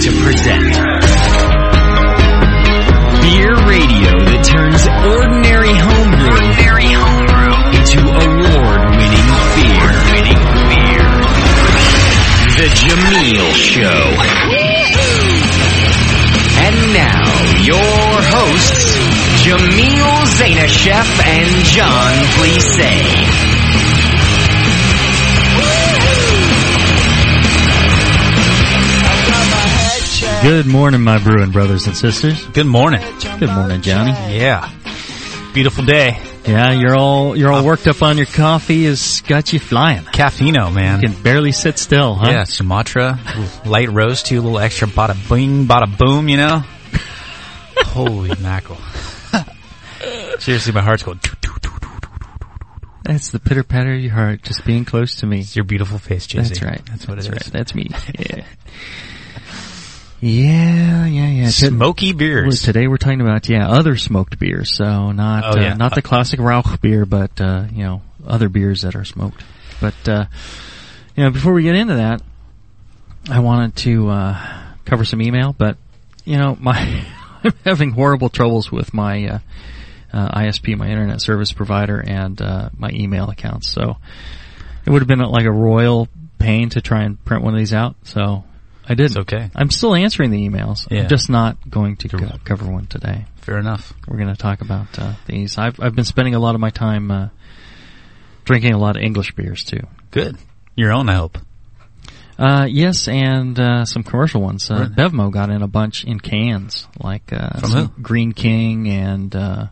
to present morning, my brewing brothers and sisters. Good morning. Good morning, Johnny. Yeah. Beautiful day. Yeah, you're all you're all worked up on your coffee. Has got you flying. Caffeino, man. You can barely sit still, huh? Yeah, Sumatra, light roast too, a little extra bada bing, bada boom, you know? Holy mackerel. Seriously, my heart's going. That's the pitter patter of your heart, just being close to me. it's your beautiful face, JC. That's right. That's what That's it right. is. That's me. Yeah. Yeah, yeah, yeah. Smoky beers. today we're talking about yeah other smoked beers. So not Oh, uh, not the classic Rauch beer, but uh, you know other beers that are smoked. But uh, you know before we get into that, I wanted to uh, cover some email. But you know my I'm having horrible troubles with my uh, uh, ISP, my internet service provider, and uh, my email accounts. So it would have been like a royal pain to try and print one of these out. So I didn't. It's okay. I'm still answering the emails. Yeah. I'm just not going to co- cover one today. Fair enough. We're going to talk about uh, these. I've I've been spending a lot of my time uh, drinking a lot of English beers too. Good. Your own, I hope. Uh, yes, and uh, some commercial ones. Uh, Really? Bevmo got in a bunch in cans, like uh? Greene King and. Uh,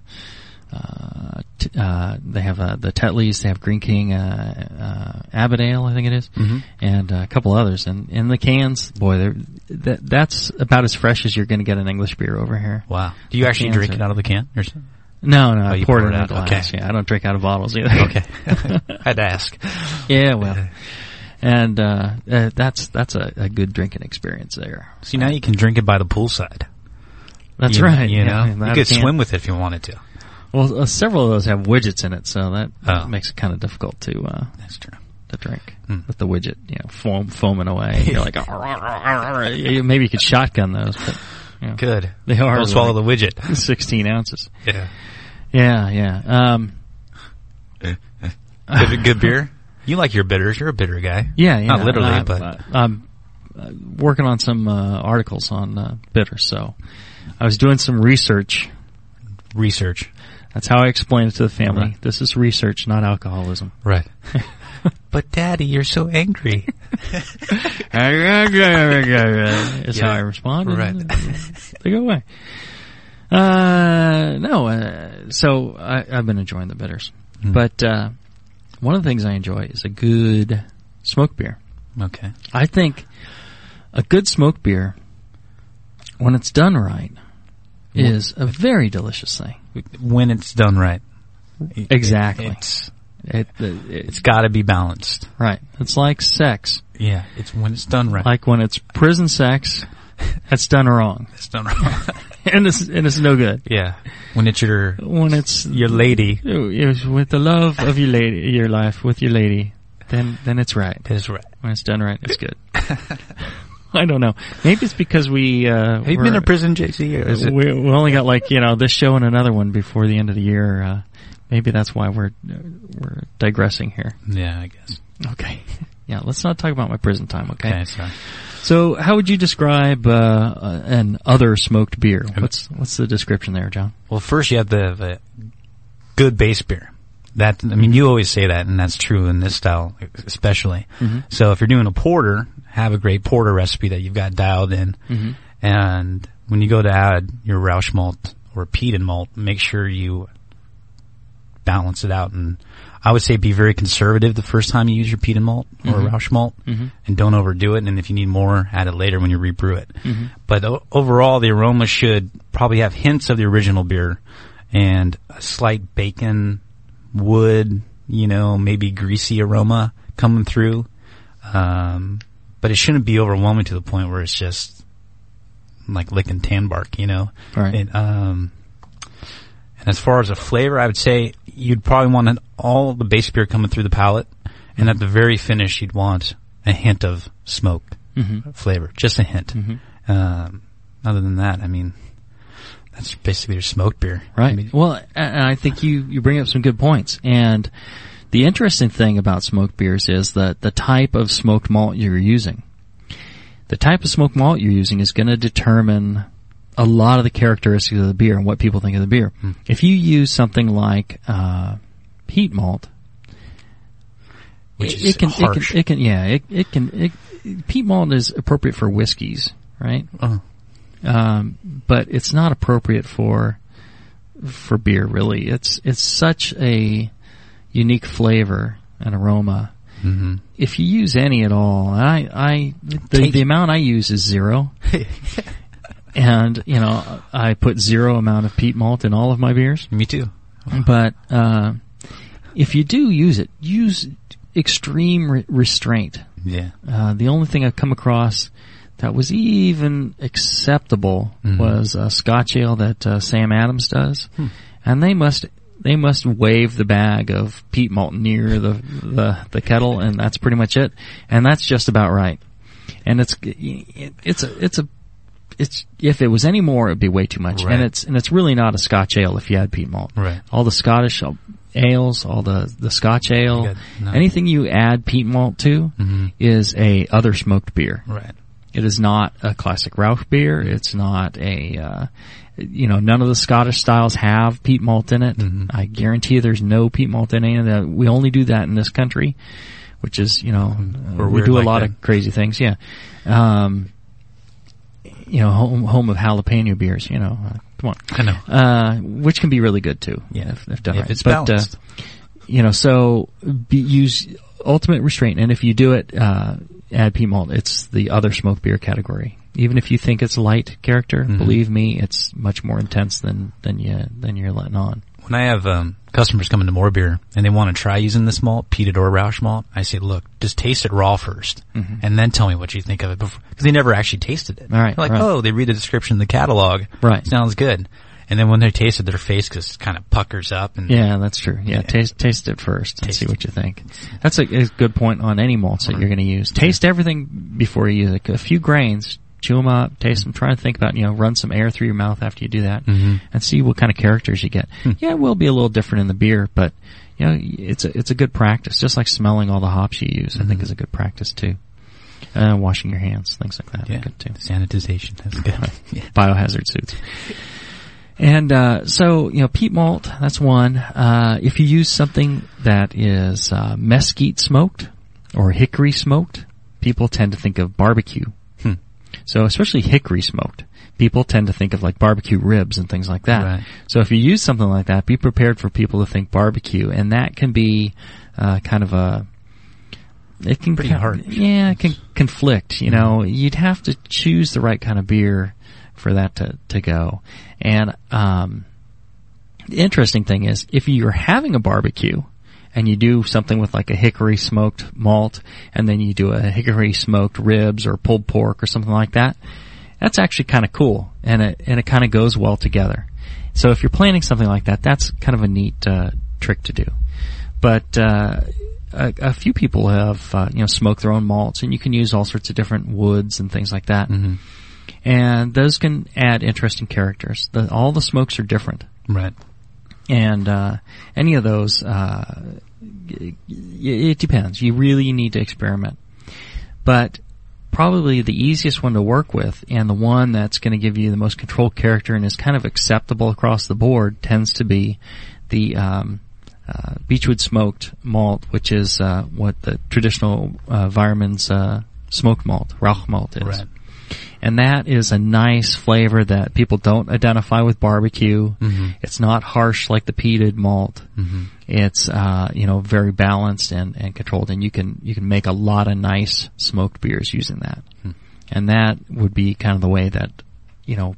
t- uh, they have uh, the Tetleys. They have Greene King, uh, uh, Abbot Ale, I think it is, Mhm. and uh, a couple others. And in the cans, boy, they're, that, that's about as fresh as you're going to get an English beer over here. Wow. Do you The actually drink are- it out of the can? Or something? No, no, Oh, I pour it it out. glass. Okay. Yeah, I don't drink out of bottles either. Okay. Had to ask. yeah, well, and uh, uh, that's that's a, a good drinking experience there. See, now you can drink it by the poolside. That's You- right. You yeah, know? You could swim with it if you wanted to. Well, uh, several of those have widgets in it, so that, Oh. makes it kind of difficult to uh, That's true. to drink Hmm. with the widget, you know, foam, foaming away. You're like, maybe you could shotgun those, but you know, Good. They are Don't swallow like the widget. 16 ounces. Yeah. Yeah, yeah. Um, Good, good beer. You like your bitters. You're a bitter guy. yeah, yeah. Not literally, I'm, but uh, I'm uh, working on some uh, articles on uh, bitters, so I was doing some research. research. That's how I explain it to the family. Right. This is research, not alcoholism. Right. but daddy, you're so angry. Is how I respond. Right. they go away. Uh, no, uh, so I, I've been enjoying the bitters. Mm. But, uh, one of the things I enjoy is a good smoke beer. Okay. I think a good smoke beer, when it's done right, is a very delicious thing. When it's done right. Exactly. It's, It, it, it's gotta be balanced. right. It's like sex. Yeah. It's when it's done right. Like when it's prison sex, that's done wrong. it's done wrong. And it's, and it's no good. yeah. When it's your, When it's your lady. Oh, it's with the love of your lady, your life with your lady, then then it's right. Is right. When it's done right, it's good. I don't know. Maybe it's because we uh, Have you been to prison, JC? Or we, we only got like you know this show and another one before the end of the year. Uh, maybe that's why we're uh, we're digressing here. Yeah, I guess. Okay. Yeah, let's not talk about my prison time. Okay. Okay, sorry. So, how would you describe uh, uh, an other smoked beer? What's what's the description there, John? Well, first you have the, the good base beer. That I mean, you always say that, and that's true in this style, especially. Mhm. So if you're doing a porter, have a great porter recipe that you've got dialed in, Mhm. and when you go to add your Rauch malt or peated malt, make sure you balance it out. And I would say be very conservative the first time you use your peated malt or Mhm. Rauch malt, Mhm. and don't overdo it. And if you need more, add it later when you rebrew it. Mhm. But o- overall, the aroma should probably have hints of the original beer and a slight bacon, wood, you know, maybe greasy aroma coming through. Um, but it shouldn't be overwhelming to the point where it's just like licking tan bark, you know. Right. It, um, and as far as a flavor, I would say you'd probably want an, all the base beer coming through the palate, and at the very finish, you'd want a hint of smoke Mm-hmm. flavor, just a hint. Mhm. Um, other than that, I mean, that's basically your smoked beer. Right. I mean, well, and I think you, you bring up some good points. And the interesting thing about smoked beers is that the type of smoked malt you're using. The type of smoked malt you're using is going to determine a lot of the characteristics of the beer and what people think of the beer. Hmm. If you use something like uh, peat malt, Which it, is it can, harsh. it can, it can, yeah, it, it can. It, peat malt is appropriate for whiskeys, right? oh, um, but it's not appropriate for for beer. Really, it's it's such a unique flavor and aroma. hmm If you use any at all, I I the, the amount I use is zero, and you know I put zero amount of peat malt in all of my beers. Me too. But uh, if you do use it, use extreme re- restraint. Yeah. Uh, the only thing I've come across that was even acceptable Mhm. was a Scotch ale that uh, Sam Adams does, Hmm. and they must they must wave the bag of peat malt near the, the the kettle, and that's pretty much it, and that's just about right. And it's it, it's a it's a it's if it was any more, it'd be way too much, Right. and it's and it's really not a Scotch ale if you add peat malt. Right. All the Scottish ales, all the the Scotch ale, no. anything you add peat malt to Mhm. is a other smoked beer. Right. It is not a classic Rauch beer. It's not a, uh, you know, none of the Scottish styles have peat malt in it. Mhm. I guarantee you there's no peat malt in any of that. We only do that in this country, which is, you know, We're uh, we do a lot that. of crazy things. Yeah. Um, you know, home, home of jalapeno beers, you know, uh, come on. I know. Uh, which can be really good too. Yeah. If, if done If right. it's But, uh, balanced. you know, so be, use ultimate restraint, and if you do it, uh, add peat malt. It's the other smoked beer category. Even if you think it's a light character, Mhm. believe me, it's much more intense than than you than you're letting on. when I have um, customers come into more beer and they want to try using this malt, peated or Rauch malt, I say, look, just taste it raw 1st Mhm. and then tell me what you think of it because they never actually tasted it. All right, They're like, right. oh, they read the description in the catalog. Right. Sounds good. And then when they taste it, their face just kind of puckers up and Yeah, that's true. Yeah, Yeah. taste taste it first and Taste see what you think. That's a, a good point on any malts that you're going to use. Taste everything before you use it. A few grains, chew them up, taste them. Try and think about you know run some air through your mouth after you do that, Mhm. and see what kind of characters you get. Hmm. Yeah, it will be a little different in the beer, but you know it's a it's a good practice. Just like smelling all the hops you use, I think Mhm. is a good practice too. Uh, washing your hands, things like that, yeah, good too sanitization. That's good. yeah. biohazard suits. And uh, so, you know, peat malt, that's one. Uh, if you use something that is uh, mesquite smoked or hickory smoked, people tend to think of barbecue. Hmm. So especially hickory smoked, people tend to think of like barbecue ribs and things like that. Right. So if you use something like that, be prepared for people to think barbecue, and that can be uh, kind of a it can Pretty harsh. Yeah, it can conflict. You know, you'd have to choose the right kind of beer for that to to go. And um, the interesting thing is, if you're having a barbecue and you do something with like a hickory smoked malt, and then you do a hickory smoked ribs or pulled pork or something like that, that's actually kind of cool, and it and it kind of goes well together. So if you're planning something like that, that's kind of a neat uh, trick to do. But uh, a, a few people have uh, you know smoked their own malts, and you can use all sorts of different woods and things like that, Mhm. And those can add interesting characters. The, all the smokes are different Right. and uh, any of those, uh, it depends. You really need to experiment, but probably the easiest one to work with, and the one that's going to give you the most controlled character and is kind of acceptable across the board, tends to be the um, uh, Beechwood smoked malt, which is uh, what the traditional uh, Weyermann's uh, smoked malt, Rauch malt is Right. And that is a nice flavor that people don't identify with barbecue. Mhm. It's not harsh like the peated malt. Mhm. It's uh, you know very balanced and, and controlled, and you can you can make a lot of nice smoked beers using that. Hmm. And that would be kind of the way that you know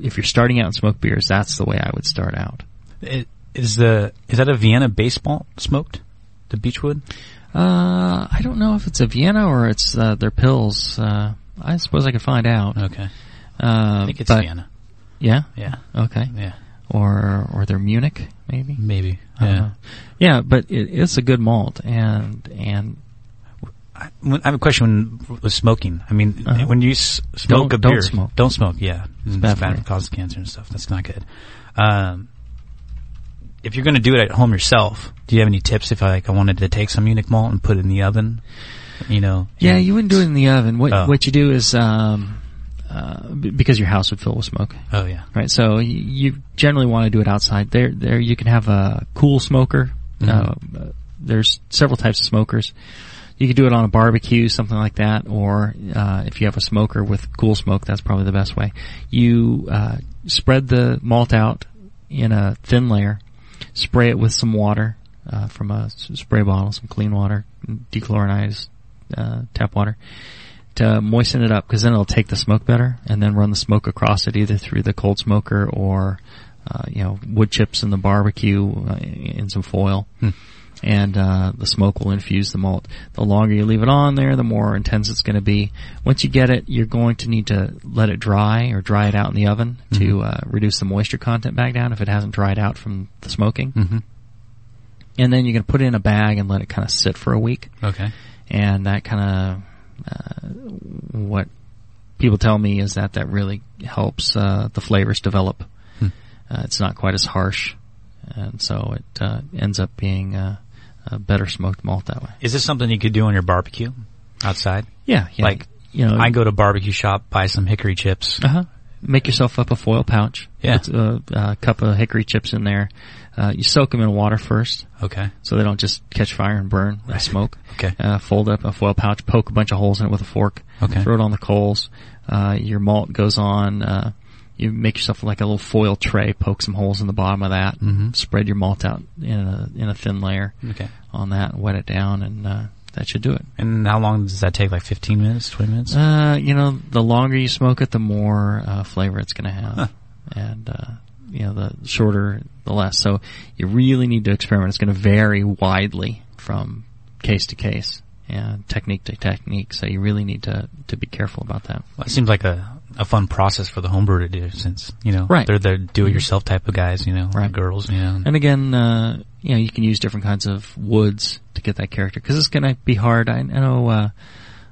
if you're starting out in smoked beers, that's the way I would start out. It, is the is that a Vienna base malt smoked? The Beechwood? Uh, I don't know if it's a Vienna or it's uh, their Pils. Uh, I suppose I could find out. Okay. Uh, I think it's but- Vienna. Yeah. Yeah. Okay. Yeah. Or or they're Munich maybe. Maybe. Yeah. Yeah, but it, it's a good malt, and and I- have a question when, with smoking. I mean, Uh-huh. when you s- smoke Don't- a don't beer, smoke. don't smoke. Yeah, it's bad bad, for for causes cancer and stuff. That's not good. Um, if you're going to do it at home yourself, do you have any tips? If I like, I wanted to take some Munich malt and put it in the oven, you know? Yeah, you wouldn't do it in the oven. What Oh. what you do is um, uh, because your house would fill with smoke, Oh yeah. right? So you generally want to do it outside. There, there you can have a cool smoker. Mhm. Uh, uh, there's several types of smokers. You could do it on a barbecue, something like that, or uh, if you have a smoker with cool smoke, that's probably the best way. You uh, spread the malt out in a thin layer, spray it with some water uh, from a spray bottle, some clean water, dechlorinized uh, tap water, to moisten it up because then it'll take the smoke better, and then run the smoke across it either through the cold smoker or uh, you know wood chips in the barbecue uh, in some foil Hmm. and uh, the smoke will infuse the malt. The longer you leave it on there, the more intense it's going to be. Once you get it, you're going to need to let it dry or dry it out in the oven to uh, reduce the moisture content back down if it hasn't dried out from the smoking. hmm And then you're going to put it in a bag and let it kind of sit for a week. Okay. And that kind of uh, what people tell me is that that really helps uh, the flavors develop. Hmm. Uh, it's not quite as harsh, and so it uh, ends up being uh, a better smoked malt that way. Is this something you could do on your barbecue outside? Yeah, yeah. Like, you know, I go to barbecue shop, buy some hickory chips. Uh huh. Make yourself up a foil pouch. Yeah. Put a, a cup of hickory chips in there. Uh, you soak them in water first, Okay. so they don't just catch fire and burn and smoke. Okay. Uh, fold up a foil pouch, poke a bunch of holes in it with a fork. Okay. Throw it on the coals. Uh, your malt goes on. Uh, you make yourself like a little foil tray, poke some holes in the bottom of that. Mhm. Spread your malt out in a in a thin layer Okay. on that. Wet it down, and uh, that should do it. And how long does that take? Like 15 minutes, 20 minutes? Uh, you know, the longer you smoke it, the more uh, flavor it's going to have, Huh. and uh, you know, the shorter, the less. So you really need to experiment. It's going to vary widely from case to case and technique to technique. So you really need to to be careful about that. Well, it seems like a, a fun process for the homebrewer to do since, you know, Right. they're the do-it-yourself type of guys, you know, Right. girls, you know. And again, uh, you know, you can use different kinds of woods to get that character because it's going to be hard. I, I know. Uh,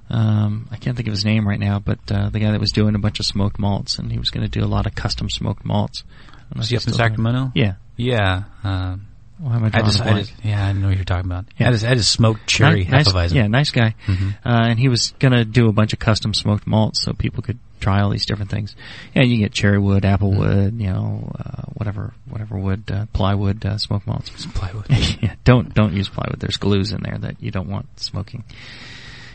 um, I can't think of his name right now, but uh, the guy that was doing a bunch of smoked malts, and he was going to do a lot of custom smoked malts. I don't Was he up in still doing. Sacramento? Yeah. Yeah. Um, Well, am I I just, a I blank? just, yeah, I know what you're talking about. Yeah. I just, I just smoked cherry Ni- nice, Hefeweizen. Yeah, nice guy. Mhm. Uh, and he was gonna do a bunch of custom smoked malts so people could try all these different things. Yeah, you get cherry wood, apple Mm-hmm. wood, you know, uh, whatever, whatever wood, uh, plywood, uh, smoked malts. Some plywood. yeah, don't, don't use plywood. There's glues in there that you don't want smoking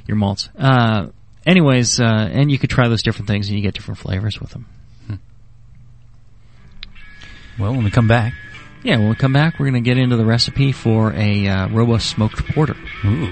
your malts. Uh, anyways, uh, and you could try those different things and you get different flavors with them. Well, when we come back. Yeah, when we come back, we're gonna get into the recipe for a, uh, robust smoked porter. Ooh.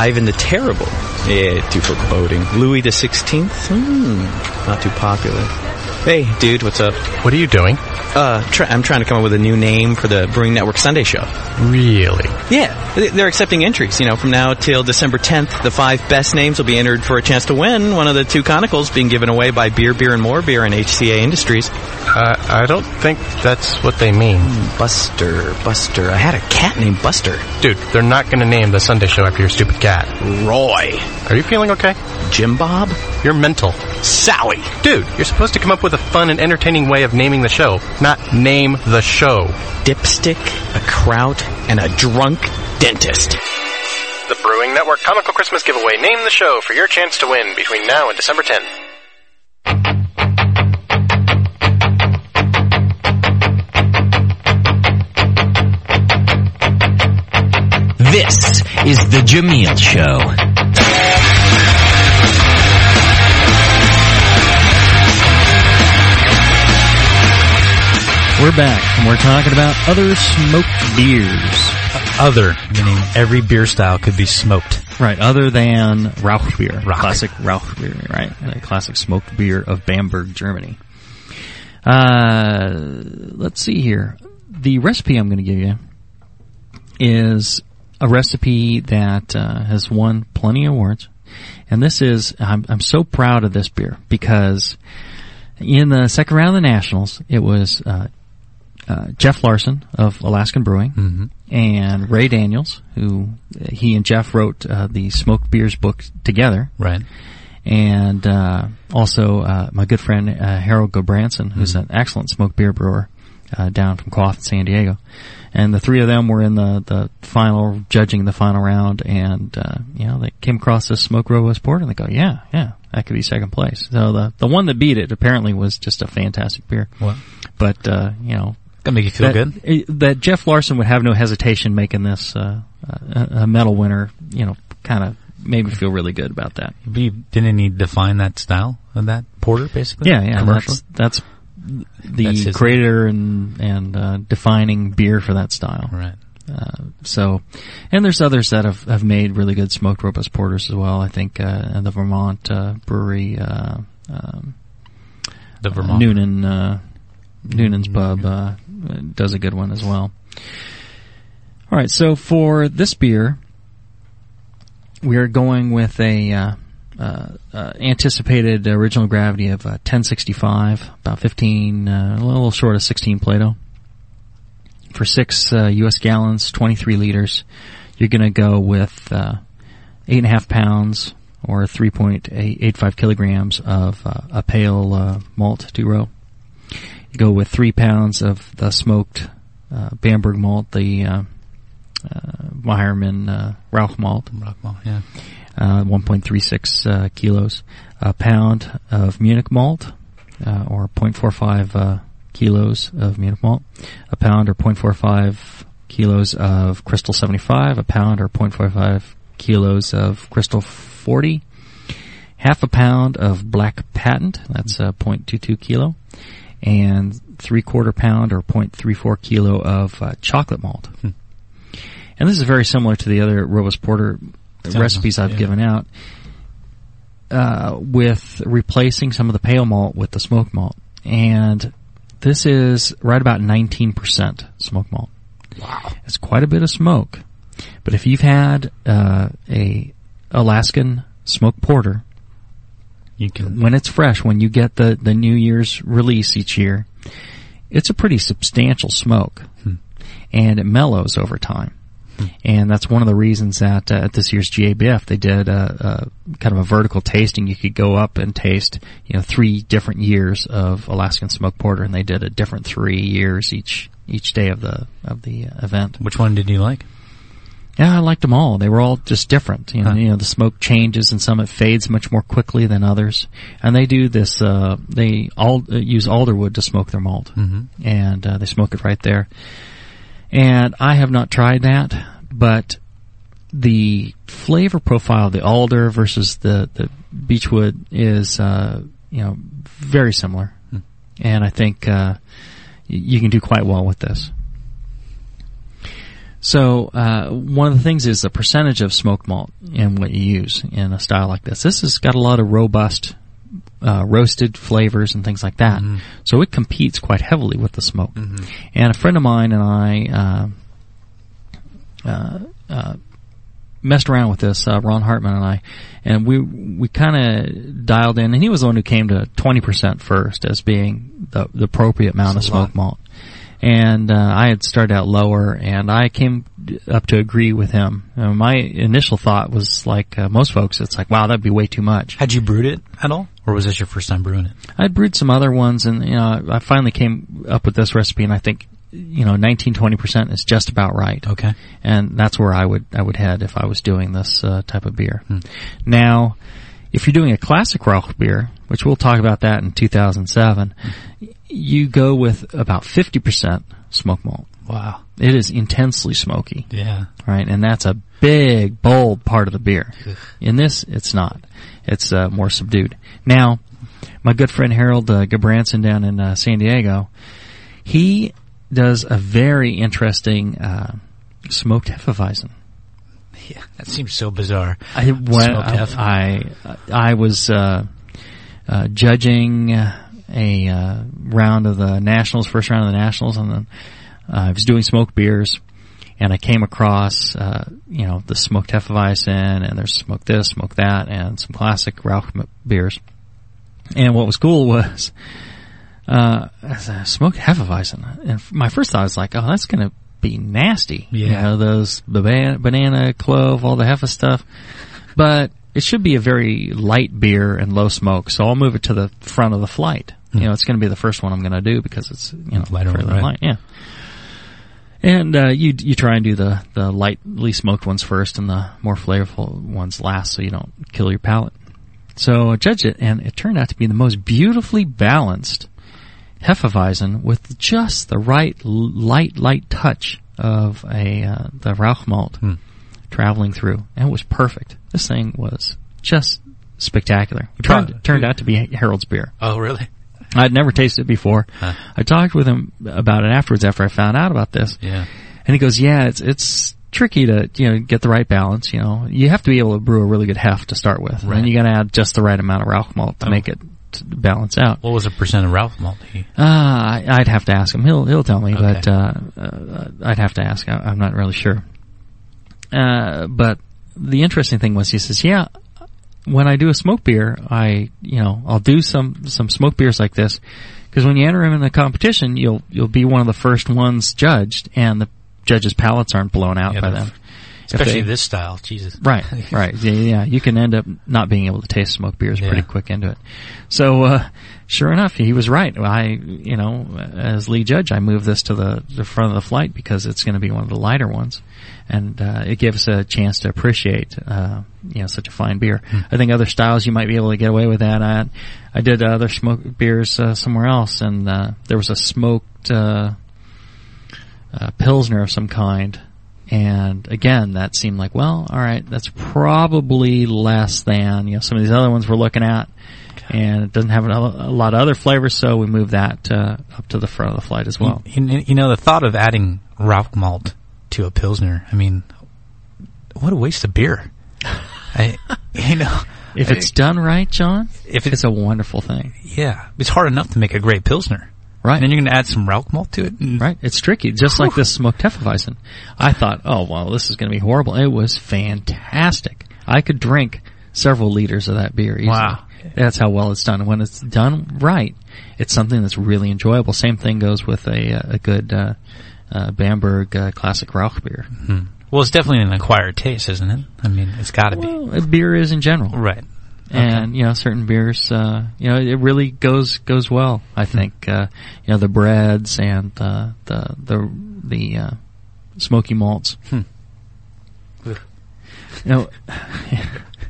Ivan the Terrible. Yeah, too foreboding. Louis the Sixteenth. Hmm, not too popular. Hey, dude, what's up? What are you doing? Uh, try, I'm trying to come up with a new name for the Brewing Network Sunday show. Really? Yeah, they- they're accepting entries. You know, from now till December 10th, the five best names will be entered for a chance to win one of the two Conicals being given away by Beer, Beer, and More Beer and HCA Industries. Uh, I don't think that's what they mean. Buster, Buster. I had a cat named Buster. Dude, they're not gonna name the Sunday show after your stupid cat. Roy. Are you feeling okay? Jim Bob. You're mental. Sally. Dude, you're supposed to come up with a fun and entertaining way of naming the show, not name the show. Dipstick, a kraut, and a drunk dentist. The Brewing Network Comical Christmas Giveaway. Name the show for your chance to win between now and December 10th. This is the Jamil Show. We're back and we're talking about other smoked beers. Other, meaning every beer style could be smoked. Right, other than Rauch beer. Rauch. Classic Rauch beer, right? A classic smoked beer of Bamberg, Germany. Uh, let's see here. The recipe I'm going to give you is a recipe that uh, has won plenty of awards. And this is, I'm, I'm so proud of this beer because in the second round of the Nationals, it was uh, uh, Geoff Larson of Alaskan Brewing Mm-hmm. and Ray Daniels, who he and Jeff wrote uh, the Smoked Beers book together, Right. and uh, also uh, my good friend uh, Harold Gulbransen, who's an excellent smoked beer brewer uh, down from QUAFF in, San Diego. And the three of them were in the, the final, judging the final round, and uh, you know they came across this smoke robust Port, and they go, yeah, yeah, that could be second place. So the the one that beat it apparently was just a fantastic beer. Well, But uh, you know gonna make you feel that, good. eh, That Geoff Larson would have no hesitation making this uh, a, a medal winner. You know, kind of made me feel really good about that. But you didn't he define that style of that porter, basically? Yeah, yeah, Commercial? that's that's the That's his- creator and and uh, defining beer for that style. Right. Uh, so, and there's others that have, have made really good smoked robust porters as well. I think uh, the Vermont uh, brewery, uh, um, The Vermont. Noonan uh, Noonan's Pub uh, does a good one as well. All right, so for this beer, we are going with a uh, uh, uh, anticipated original gravity of uh, 1065, about 15, uh, a little short of 16 Plato. For six uh, U.S. gallons, 23 liters, you're going to go with uh, eight and a half pounds or 3.85 kilograms of uh, a pale uh, malt two row. Go with three pounds of the smoked uh, Bamberg malt, the uh, uh, Weyermann uh, Rauch malt, Rauchmalt, yeah. uh, 1.36 uh, kilos, a pound of Munich malt, uh, or 0.45 uh, kilos of Munich malt, a pound or 0.45 kilos of Crystal 75, a pound or 0.45 kilos of Crystal 40, half a pound of Black Patent, that's uh, 0.22 kilo, and three quarter pound or 0.34 kilo of uh, chocolate malt. And this is very similar to the other Robust Porter recipes I've yeah. given out, uh, with replacing some of the pale malt with the smoke malt. And this is right about 19% smoke malt. Wow. It's quite a bit of smoke. But if you've had uh, a Alaskan smoke porter, You can. when it's fresh, when you get the, the New Year's release each year, it's a pretty substantial smoke. And it mellows over time. And that's one of the reasons that uh, at this year's GABF they did a, a kind of a vertical tasting. You could go up and taste, you know, three different years of Alaskan smoked porter, and they did a different three years each each day of the of the uh, event. Which one did you like? Yeah, I liked them all. They were all just different. You know, Huh. you know, the smoke changes and some it fades much more quickly than others. And they do this, uh, they all uh, use alderwood to smoke their malt. Mm-hmm. And, uh, they smoke it right there. And I have not tried that, but the flavor profile of the alder versus the, the beechwood is, uh, you know, very similar. And I think, uh, y- you can do quite well with this. So uh, one of the things is the percentage of smoked malt in what you use in a style like this. This has got a lot of robust uh, roasted flavors and things like that. So it competes quite heavily with the smoke. And a friend of mine and I uh, uh, uh, messed around with this, uh, Ron Hartman and I, and we we kind of dialed in. And he was the one who came to twenty percent first as being the, the appropriate amount That's of a lot. malt and uh, I had started out lower, and I came up to agree with him. Uh, my initial thought was like uh, most folks, it's like, wow, that'd be way too much. Had you brewed it at all, or was this your first time brewing it? I'd brewed some other ones, and you know, I finally came up with this recipe, and I think, you know, 19, 20 percent is just about right. Okay. and that's where I would I would head if I was doing this uh, type of beer. Now, if you're doing a classic Rauch beer, which we'll talk about that in 2007, you go with about 50% smoke malt. Wow. It is intensely smoky, Yeah. right? And that's a big, bold part of the beer. In this, it's not. It's uh, more subdued. Now, my good friend Harold uh, Gulbransen down in uh, San Diego, he does a very interesting uh, smoked Hefeweizen. Yeah. That seems so bizarre. I. Smoked Hefe. I I was uh, uh, judging a uh, round of the nationals, first round of the nationals, and then uh, I was doing smoked beers, and I came across, uh, you know, the smoked Hefeweizen, and there's smoked this, smoked that, and some classic Rauch beers. And what was cool was, uh, smoked Hefeweizen. And my first thought was like, oh, that's gonna be nasty. You Yeah. know, those banana, banana, clove, all the Hefe stuff. But it should be a very light beer and low smoke, so I'll move it to the front of the flight. You know, it's going to be the first one I'm going to do because it's you know Lighter fairly right. light. Yeah. And uh, you you try and do the the lightly smoked ones first and the more flavorful ones last, so you don't kill your palate. So I judged it, and it turned out to be the most beautifully balanced Hefeweizen with just the right light light touch of a uh, the Rauch malt Hmm. traveling through, and it was perfect. This thing was just spectacular. It turned, turned out to be Harold's beer. Oh, really? I'd never tasted it before. Huh. I talked with him about it afterwards after I found out about this. Yeah. And he goes, yeah, it's, it's tricky to, you know, get the right balance, you know. You have to be able to brew a really good hef to start with. And Right. then you gotta add just the right amount of Rauch malt to Oh. make it to balance out. What was the percent of Rauch malt? He, Uh, I, I'd have to ask him. He'll, he'll tell me, Okay. but, uh, uh, I'd have to ask. I, I'm not really sure. Uh, but the interesting thing was he says, yeah, when I do a smoke beer, I, you know, I'll do some, some smoke beers like this. Cause when you enter them in the competition, you'll, you'll be one of the first ones judged and the judges' palates aren't blown out Yeah, by them. Especially they- this style. Jesus. Right, right. Yeah, yeah. You can end up not being able to taste smoke beers pretty quick into it. So, uh, sure enough, he was right. I, you know, as lead judge, I moved this to the, the front of the flight because it's going to be one of the lighter ones. And, uh, it gives a chance to appreciate, uh, you know, such a fine beer. I think other styles you might be able to get away with that at. I did other smoke beers, uh, somewhere else and, uh, there was a smoked, uh, uh, Pilsner of some kind. And again, that seemed like, well, alright, that's probably less than, you know, some of these other ones we're looking at. And it doesn't have a, lot of other flavors, so we move that, uh, up to the front of the flight as well. You, you know, the thought of adding Rauch malt to a Pilsner, I mean, what a waste of beer. I, you know, If it's done right, John, if it's a wonderful thing. yeah, it's hard enough to make a great Pilsner. Right. And then you're going to add some Rauch malt to it. Right. It's tricky. Just like this smoked Hefeweizen. I thought, oh, well, this is going to be horrible. It was fantastic. I could drink several liters of that beer easily. Wow. That's how well it's done. When it's done right, it's something that's really enjoyable. Same thing goes with a, uh, a good, uh, uh, Bamberg, uh, classic Rauch beer. Hmm. Well, it's definitely an acquired taste, isn't it? I mean, it's got to be Well, a beer is in general. Right. And you know certain beers uh you know it really goes goes well i think. Uh you know the breads and uh the the the uh smoky malts. Hmm. you know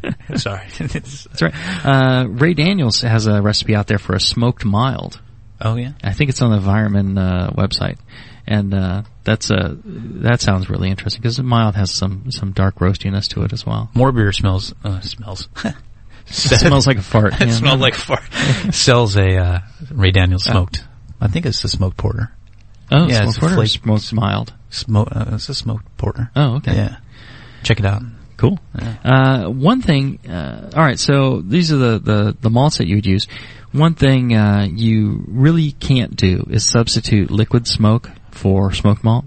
Sorry. That's right. Uh ray daniels has a recipe out there for a smoked mild. Oh, yeah? i think it's on the environment uh website. And uh that's a that sounds really interesting because mild has some some dark roastiness to it as well. More beer smells, uh, smells. it smells like a fart it yeah. smells like fart. Sells a, uh, Ray Daniels smoked. I think it's the smoked porter. oh yeah, smoked porter or smoked mild Smoke, uh, it's a smoked porter. oh okay Yeah. Check it out. Cool. Yeah. Uh, one thing, uh, all right. So these are the, the, the malts that you would use. One thing uh, you really can't do is substitute liquid smoke for smoked malt.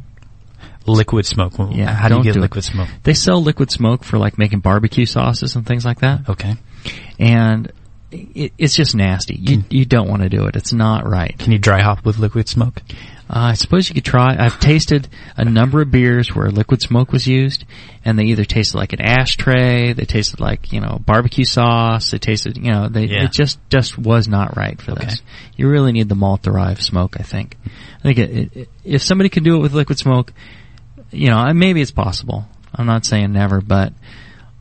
Liquid smoke. Yeah, How do you get do it. liquid smoke? They sell liquid smoke for like making barbecue sauces and things like that, Okay. And it, it's just nasty. You you don't want to do it. It's not right. Can you dry hop with liquid smoke? Uh, I suppose you could try. I've tasted a number of beers where liquid smoke was used, and they either tasted like an ashtray, they tasted like you know barbecue sauce, they tasted you know they Yeah. it just just was not right for Okay. this. You really need the malt derived smoke. I think. I think it, it, it- if somebody can do it with liquid smoke, you know maybe it's possible. I'm not saying never, but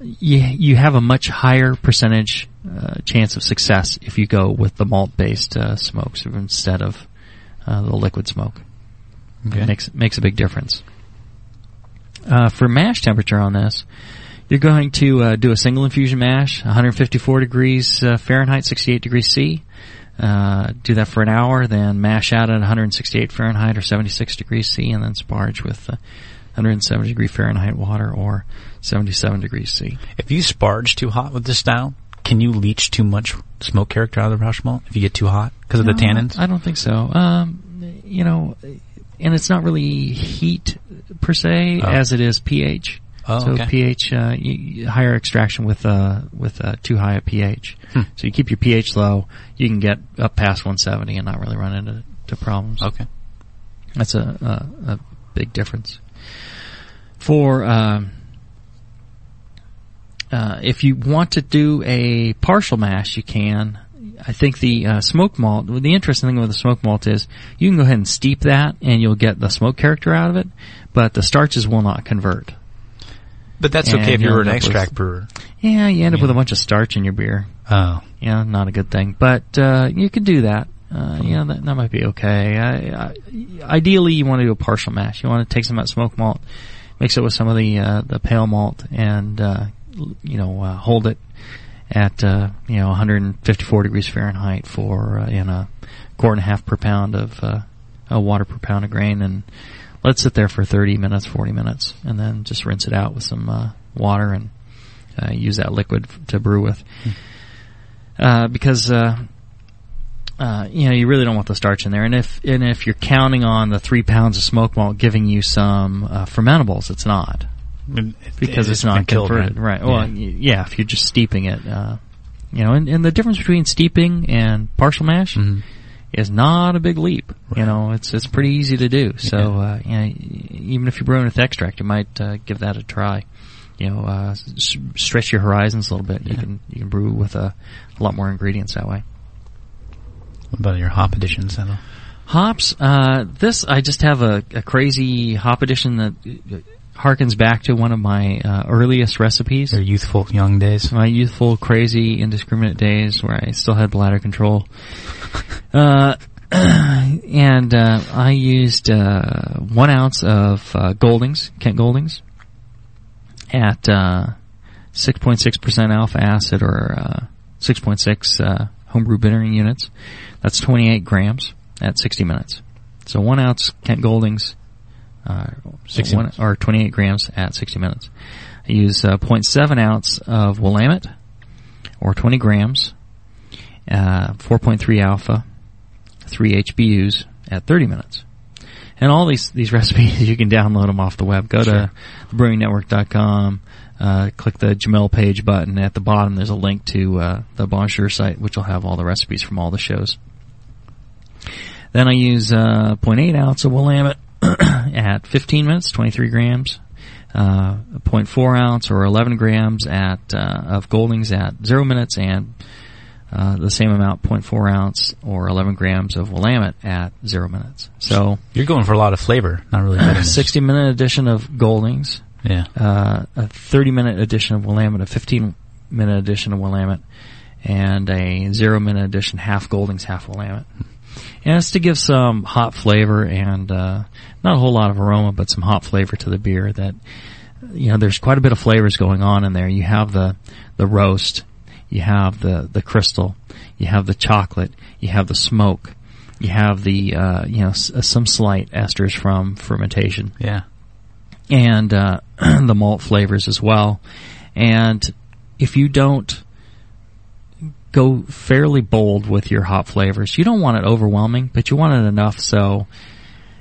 you you have a much higher percentage uh, chance of success if you go with the malt based uh, smokes instead of uh, the liquid smoke. Okay. Makes makes a big difference. Uh, for mash temperature on this, you're going to uh, do a single infusion mash, 154 degrees uh, Fahrenheit, 68 degrees C. Uh, do that for an hour, then mash out at 168 Fahrenheit or 76 degrees C, and then sparge with 170 degree Fahrenheit water or 77 degrees C. If you sparge too hot with this style, can you leach too much smoke character out of the Rauch malt if you get too hot because of the tannins? I don't think so. Um, you know, and it's not really heat per se Oh. as it is pH. Oh, so okay. pH, uh, you, higher extraction with uh, with uh, too high a pH. Hmm. So you keep your pH low, you can get up past 170 and not really run into to problems. Okay. That's a, a, a big difference. For um, uh, if you want to do a partial mash, you can. I think the uh, smoke malt. The interesting thing with the smoke malt is you can go ahead and steep that, and you'll get the smoke character out of it, but the starches will not convert. But that's And okay if you'll you were an up with- extract brewer. Yeah, you end up Yeah. with a bunch of starch in your beer. Oh. Yeah, not a good thing. But uh, you could do that. Uh, yeah, that, that might be okay. I, I, ideally, you want to do a partial mash. You want to take some of that smoke malt, mix it with some of the uh, the pale malt, and uh, you know uh, hold it at uh, you know 154 degrees Fahrenheit for uh, in a quart and a half per pound of uh, uh, water per pound of grain, and let it sit there for 30 minutes, 40 minutes, and then just rinse it out with some uh, water and uh, use that liquid f- to brew with. Uh, because uh, uh, you know you really don't want the starch in there, and if and if you're counting on the three pounds of smoke malt giving you some uh, fermentables, it's not because it's not been converted. Right. Yeah. Well, yeah. If you're just steeping it, uh, you know, and, and the difference between steeping and partial mash Mhm. is not a big leap. You know, it's it's pretty easy to do. So, Yeah. uh, you know, even if you're brewing with extract, you might uh, give that a try. You know, uh, s- stretch your horizons a little bit. You Yeah. can you can brew with a, a lot more ingredients that way. What about your hop additions? Sandal? Hops. Uh, this I just have a, a crazy hop edition that uh, harkens back to one of my uh, earliest recipes. Your youthful young days? my youthful, crazy, indiscriminate days where I still had bladder control. Uh, and uh, I used uh, one ounce of uh, Goldings, Kent Goldings, at uh, 6.6% alpha acid or uh, 6.6 uh, homebrew bittering units. That's 28 grams at 60 minutes. So one ounce Kent Goldings, uh, 60 one, or 28 grams at 60 minutes. I use uh, 0.7 ounce of Willamette, or 20 grams, uh, 4.3 alpha, 3 HBUs at 30 minutes. And all these, these recipes, you can download them off the web. Go to thebrewingnetwork.com, uh, click the Jamil page button. At the bottom, there's a link to uh, the Bonjour site, which will have all the recipes from all the shows. Then I use uh, 0.8 ounce of Willamette at 15 minutes, 23 grams. Uh, 0.4 ounce or 11 grams at uh, of Goldings at zero minutes, and uh, the same amount, 0.4 ounce or 11 grams of Willamette at zero minutes. So, You're going for a lot of flavor, not really bitterness. 60 minute edition of Goldings, Yeah. uh, a 30 minute edition of Willamette, a 15 minute edition of Willamette, and a zero minute edition half Goldings, half Willamette. And it's to give some hot flavor and uh, not a whole lot of aroma, but some hot flavor to the beer. That you know, there's quite a bit of flavors going on in there. You have the the roast, you have the the crystal, you have the chocolate, you have the smoke, you have the uh, you know s- some slight esters from fermentation Yeah. And uh, the malt flavors as well. And if you don't go fairly bold with your hop flavors, you don't want it overwhelming, but you want it enough so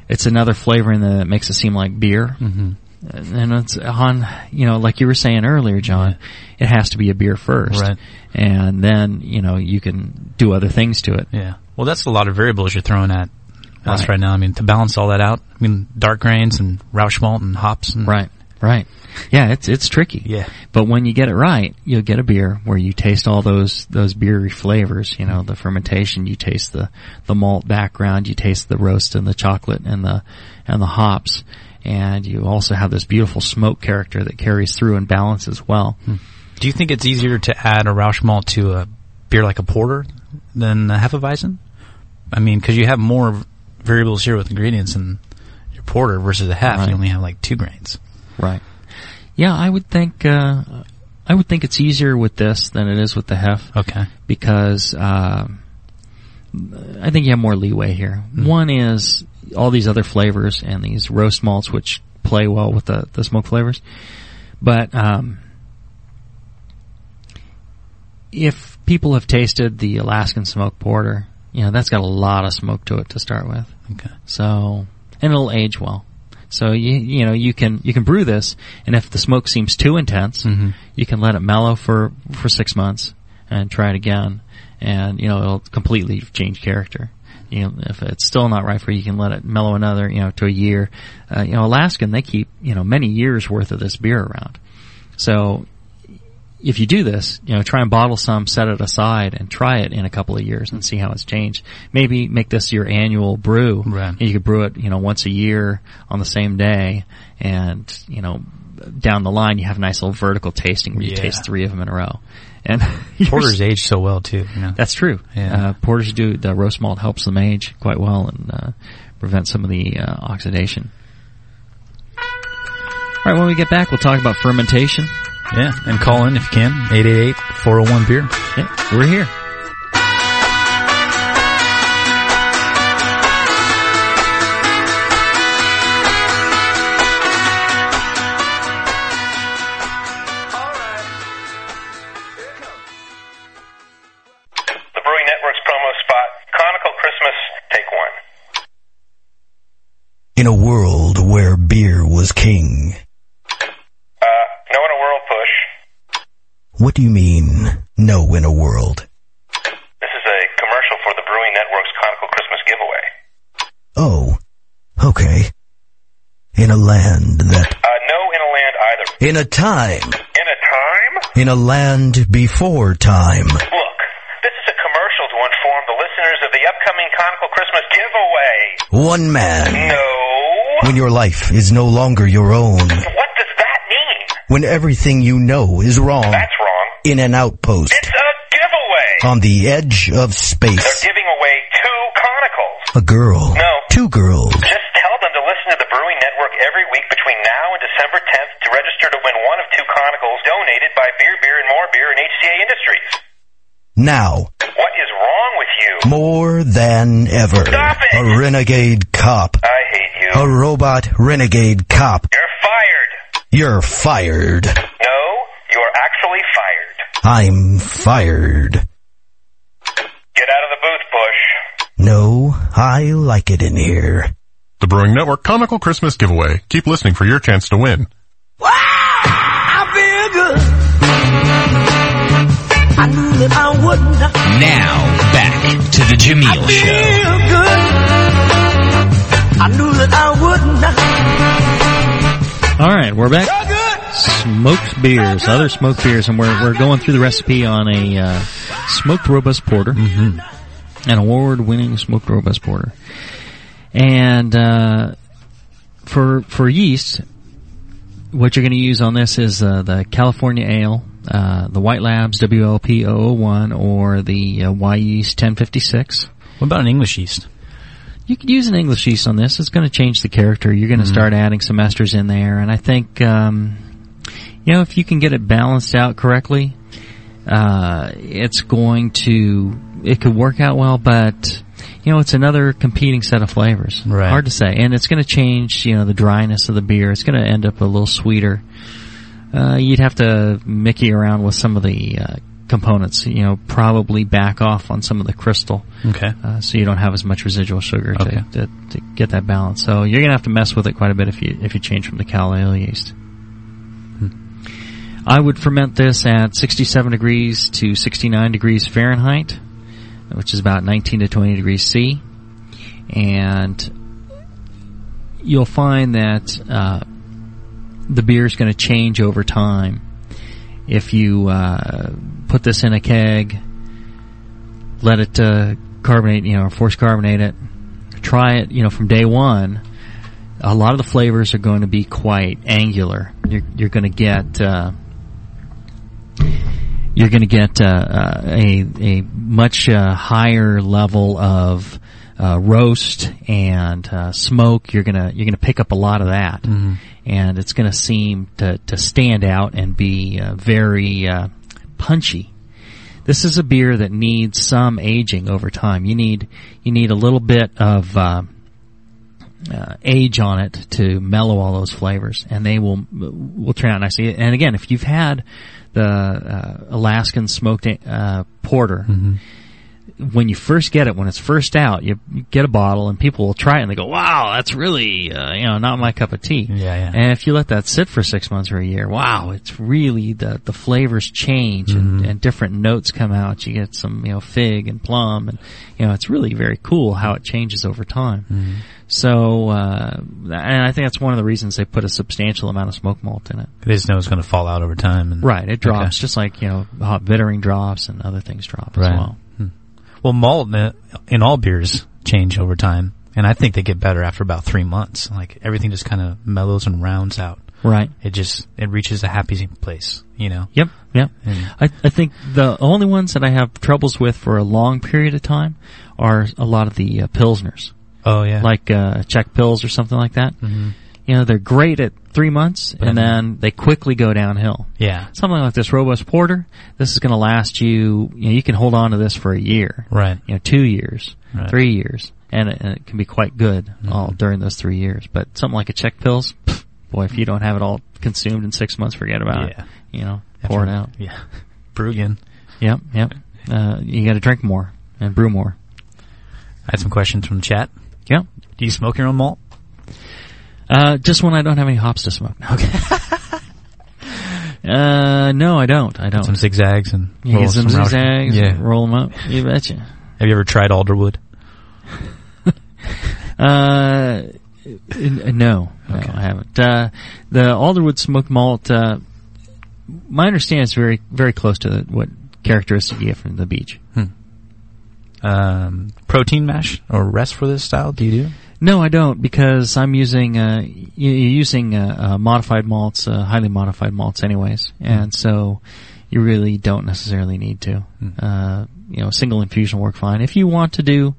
it's another flavoring that makes it seem like beer. Mm-hmm. And it's on, you know, like you were saying earlier, John, it has to be a beer first. Right. And then, you know, you can do other things to it. Yeah. Well, that's a lot of variables you're throwing at Right. right now. I mean, to balance all that out, I mean, dark grains and Rauch malt and hops. And Right. Right. Yeah, it's, it's tricky. Yeah. But when you get it right, you'll get a beer where you taste all those those beery flavors. You know, the fermentation, you taste the the malt background, you taste the roast and the chocolate and the and the hops, and you also have this beautiful smoke character that carries through and balances well. Hmm. Do you think it's easier to add a Rauch malt to a beer like a porter than a Hefeweizen? I mean, because you have more variables here with ingredients in your porter versus a half. Right. You only have like two grains. Right. Yeah, I would think uh, I would think it's easier with this than it is with the hef. Okay. because um I think you have more leeway here. One is all these other flavors and these roast malts, which play well with the, the smoke flavors. But um, if people have tasted the Alaskan Smoke Porter, you know that's got a lot of smoke to it to start with. Okay. So, and it'll age well. So you you know you can you can brew this, and if the smoke seems too intense, you can let it mellow for for six months and try it again, and you know it'll completely change character. You know, if it's still not right for you, you can let it mellow another, you know, to a year. Uh, you know, Alaskan they keep you know many years worth of this beer around. So if you do this, you know, try and bottle some, set it aside, and try it in a couple of years and see how it's changed. Maybe make this your annual brew. Right. And you could brew it, you know, once a year on the same day, and you know, down the line you have a nice little vertical tasting where you Yeah. taste three of them in a row. And Porter's age so well too. You know? that's true. Yeah. Uh, porters do the roast malt helps them age quite well and uh, prevent some of the uh, oxidation. All right, when we get back, we'll talk about fermentation. Yeah. And call in if you can. 888-401 beer. Yeah, we're here. The Brewing Network's promo spot, Chronical Christmas, take one. In a world where beer was king. Uh, no in a world push. What do you mean, no in a world? This is a commercial for the Brewing Network's Chronical Christmas giveaway. Oh, okay. In a land that, Uh, no in a land either. in a time, In a time? in a land before time. Look, this is a commercial to inform the listeners of the upcoming Chronical Christmas giveaway. One man, No. when your life is no longer your own, What does that mean? when everything you know is wrong, That's wrong. In an outpost, It's a giveaway. on the edge of space. They're giving away two Chronicals. A girl, No. two girls, Just tell them to listen to the Brewing Network every week between now and December 10th to register to win one of two Chronicals donated by Beer, Beer, and More Beer and HCA Industries. now, What is wrong with you? more than ever, Stop it! a renegade cop, I hate you. a robot renegade cop. You're fired. You're fired. No, you're actually fired. I'm fired. Get out of the booth, Bush. No, I like it in here. The Brewing Network Comical Christmas Giveaway. Keep listening for your chance to win. Wow! I knew that I would not. Now, back to the Jamil Show. Good. I knew that I would not. All right, we're back. Smoked beers, other smoked beers, and we're we're going through the recipe on a uh, smoked robust porter, mm-hmm. an award-winning smoked robust porter, and uh, for for yeast, what you're going to use on this is uh, the California Ale, uh, the White Labs WLP 001, or the uh, Wyeast 1056. What about an English yeast? You could use an English yeast on this. It's going to change the character. You're going to start adding some esters in there, and I think, um, you know, if you can get it balanced out correctly, uh, it's going to it could work out well. But you know, it's another competing set of flavors. Right. Hard to say, and it's going to change. You know, the dryness of the beer. It's going to end up a little sweeter. Uh, you'd have to mickey around with some of the uh, components. You know, probably back off on some of the crystal Okay. uh, so you don't have as much residual sugar to, to, to get that balance. So you're gonna have to mess with it quite a bit if you if you change from the cal ale yeast. I would ferment this at 67 degrees to 69 degrees Fahrenheit, which is about 19 to 20 degrees C, and you'll find that uh, the beer is going to change over time. If you uh, put this in a keg, let it uh, carbonate, you know, force carbonate it. Try it, you know, from day one. A lot of the flavors are going to be quite angular. You're, you're going to get uh, you're going to get uh, uh, a a much uh, higher level of uh, roast and uh, smoke. You're gonna you're gonna pick up a lot of that, and it's going to seem to to stand out and be uh, very uh, punchy. This is a beer that needs some aging over time. You need you need a little bit of uh, uh, age on it to mellow all those flavors, and they will will turn out nicely. And again, if you've had the uh, Alaskan smoked uh, porter, when you first get it, when it's first out, you, you get a bottle and people will try it and they go, wow, that's really, uh, you know, not my cup of tea. Yeah, yeah. And if you let that sit for six months or a year, wow, it's really, the, the flavors change Mm-hmm. and, and different notes come out. You get some, you know, fig and plum and, you know, it's really very cool how it changes over time. Mm-hmm. So, uh, and I think that's one of the reasons they put a substantial amount of smoke malt in it. They just know it's going to fall out over time. And, Right, it drops Okay. just like, you know, hot bittering drops and other things drop as well. Well, malt in all beers change over time, and I think they get better after about three months. Like everything just kind of mellows and rounds out. Right. It just it reaches a happy place, you know. Yep, yep. And- I, I think the only ones that I have troubles with for a long period of time are a lot of the uh, pilsners, Oh yeah, like uh, Czech Pils or something like that. hmm You know, they're great at three months, But and then- then they quickly go downhill. yeah, Something like this robust porter, this is going to last you. You know, you can hold on to this for a year, right. you know, two years, Right. three years, and it, and it can be quite good all during those three years. But something like a Czech Pils, pff, boy, if you don't have it all consumed in six months, forget about Yeah. it. You know, pour it out. Yeah, brew again. Yep, yep. Uh, you got to drink more and brew more. I had some questions from the chat. Yep. Do you smoke your own malt? Uh, just when I don't have any hops to smoke. Okay. uh, no, I don't. I don't. Some zigzags and You roll get some around- zigzags, Yeah. roll them up. You betcha. Have you ever tried alderwood? Uh, no, no, Okay. I haven't. Uh, the Alderwood smoked malt, uh, my understanding is very, very close to the, what characteristic you get from the beech. Um, protein mash or rest for this style? Do you do? No, I don't because I'm using uh, you're using uh, uh, modified malts, uh, highly modified malts, anyways, and so you really don't necessarily need to. Uh, you know, single infusion work fine. If you want to do